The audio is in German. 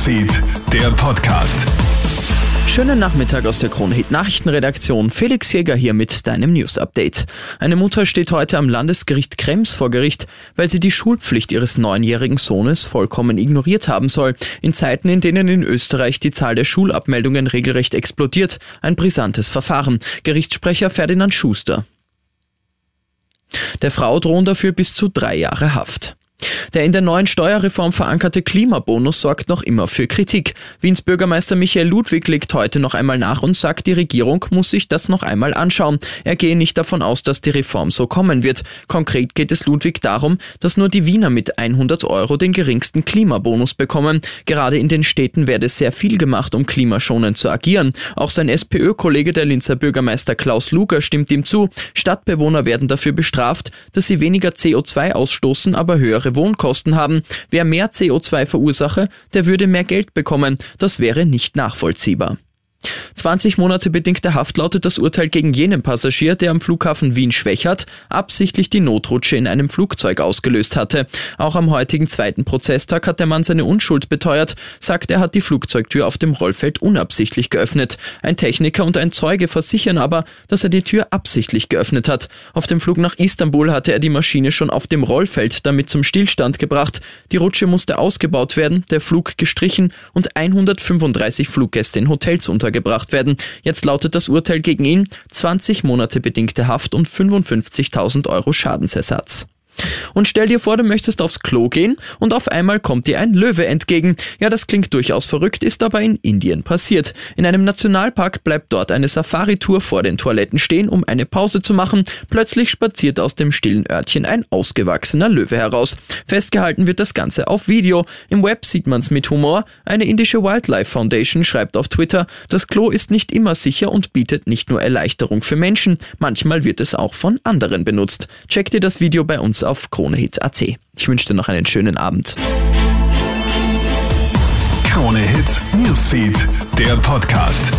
Newsfeed, der Podcast. Schönen Nachmittag aus der Kronhit Nachrichtenredaktion. Felix Jäger hier mit deinem News Update. Eine Mutter steht heute am Landesgericht Krems vor Gericht, weil sie die Schulpflicht ihres neunjährigen Sohnes vollkommen ignoriert haben soll. In Zeiten, in denen in Österreich die Zahl der Schulabmeldungen regelrecht explodiert. Ein brisantes Verfahren. Gerichtssprecher Ferdinand Schuster. Der Frau drohen dafür bis zu drei Jahre Haft. Der in der neuen Steuerreform verankerte Klimabonus sorgt noch immer für Kritik. Wiens Bürgermeister Michael Ludwig legt heute noch einmal nach und sagt, die Regierung muss sich das noch einmal anschauen. Er gehe nicht davon aus, dass die Reform so kommen wird. Konkret geht es Ludwig darum, dass nur die Wiener mit 100 Euro den geringsten Klimabonus bekommen. Gerade in den Städten werde sehr viel gemacht, um klimaschonend zu agieren. Auch sein SPÖ-Kollege, der Linzer Bürgermeister Klaus Luger, stimmt ihm zu. Stadtbewohner werden dafür bestraft, dass sie weniger CO2 ausstoßen, aber höhere höhere Wohnkosten haben. Wer mehr CO2 verursache, der würde mehr Geld bekommen. Das wäre nicht nachvollziehbar. 20 Monate bedingte Haft lautet das Urteil gegen jenen Passagier, der am Flughafen Wien-Schwächert absichtlich die Notrutsche in einem Flugzeug ausgelöst hatte. Auch am heutigen zweiten Prozesstag hat der Mann seine Unschuld beteuert, sagt er hat die Flugzeugtür auf dem Rollfeld unabsichtlich geöffnet. Ein Techniker und ein Zeuge versichern aber, dass er die Tür absichtlich geöffnet hat. Auf dem Flug nach Istanbul hatte er die Maschine schon auf dem Rollfeld damit zum Stillstand gebracht. Die Rutsche musste ausgebaut werden, der Flug gestrichen und 135 Fluggäste in Hotels untergebracht werden. Jetzt lautet das Urteil gegen ihn 20 Monate bedingte Haft und 55.000 Euro Schadensersatz. Und stell dir vor, du möchtest aufs Klo gehen und auf einmal kommt dir ein Löwe entgegen. Ja, das klingt durchaus verrückt, ist aber in Indien passiert. In einem Nationalpark bleibt dort eine Safari-Tour vor den Toiletten stehen, um eine Pause zu machen. Plötzlich spaziert aus dem stillen Örtchen ein ausgewachsener Löwe heraus. Festgehalten wird das Ganze auf Video. Im Web sieht man's mit Humor. Eine indische Wildlife Foundation schreibt auf Twitter, das Klo ist nicht immer sicher und bietet nicht nur Erleichterung für Menschen, manchmal wird es auch von anderen benutzt. Check dir das Video bei uns auf KroneHit.at. Ich wünsche dir noch einen schönen Abend. Krone Hits, Newsfeed, der Podcast.